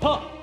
碰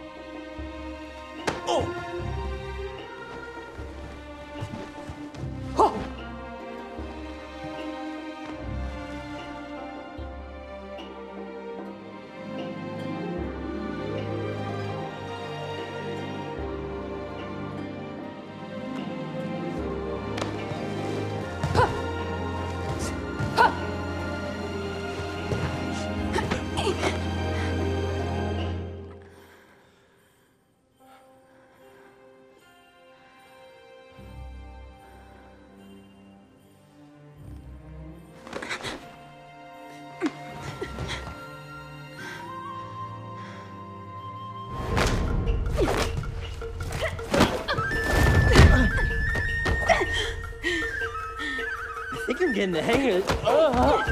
think getting the hang of it. Uh,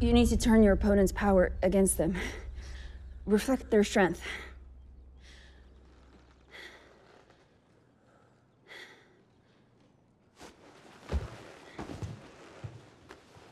You need to turn your opponent's power against them. Reflect their strength.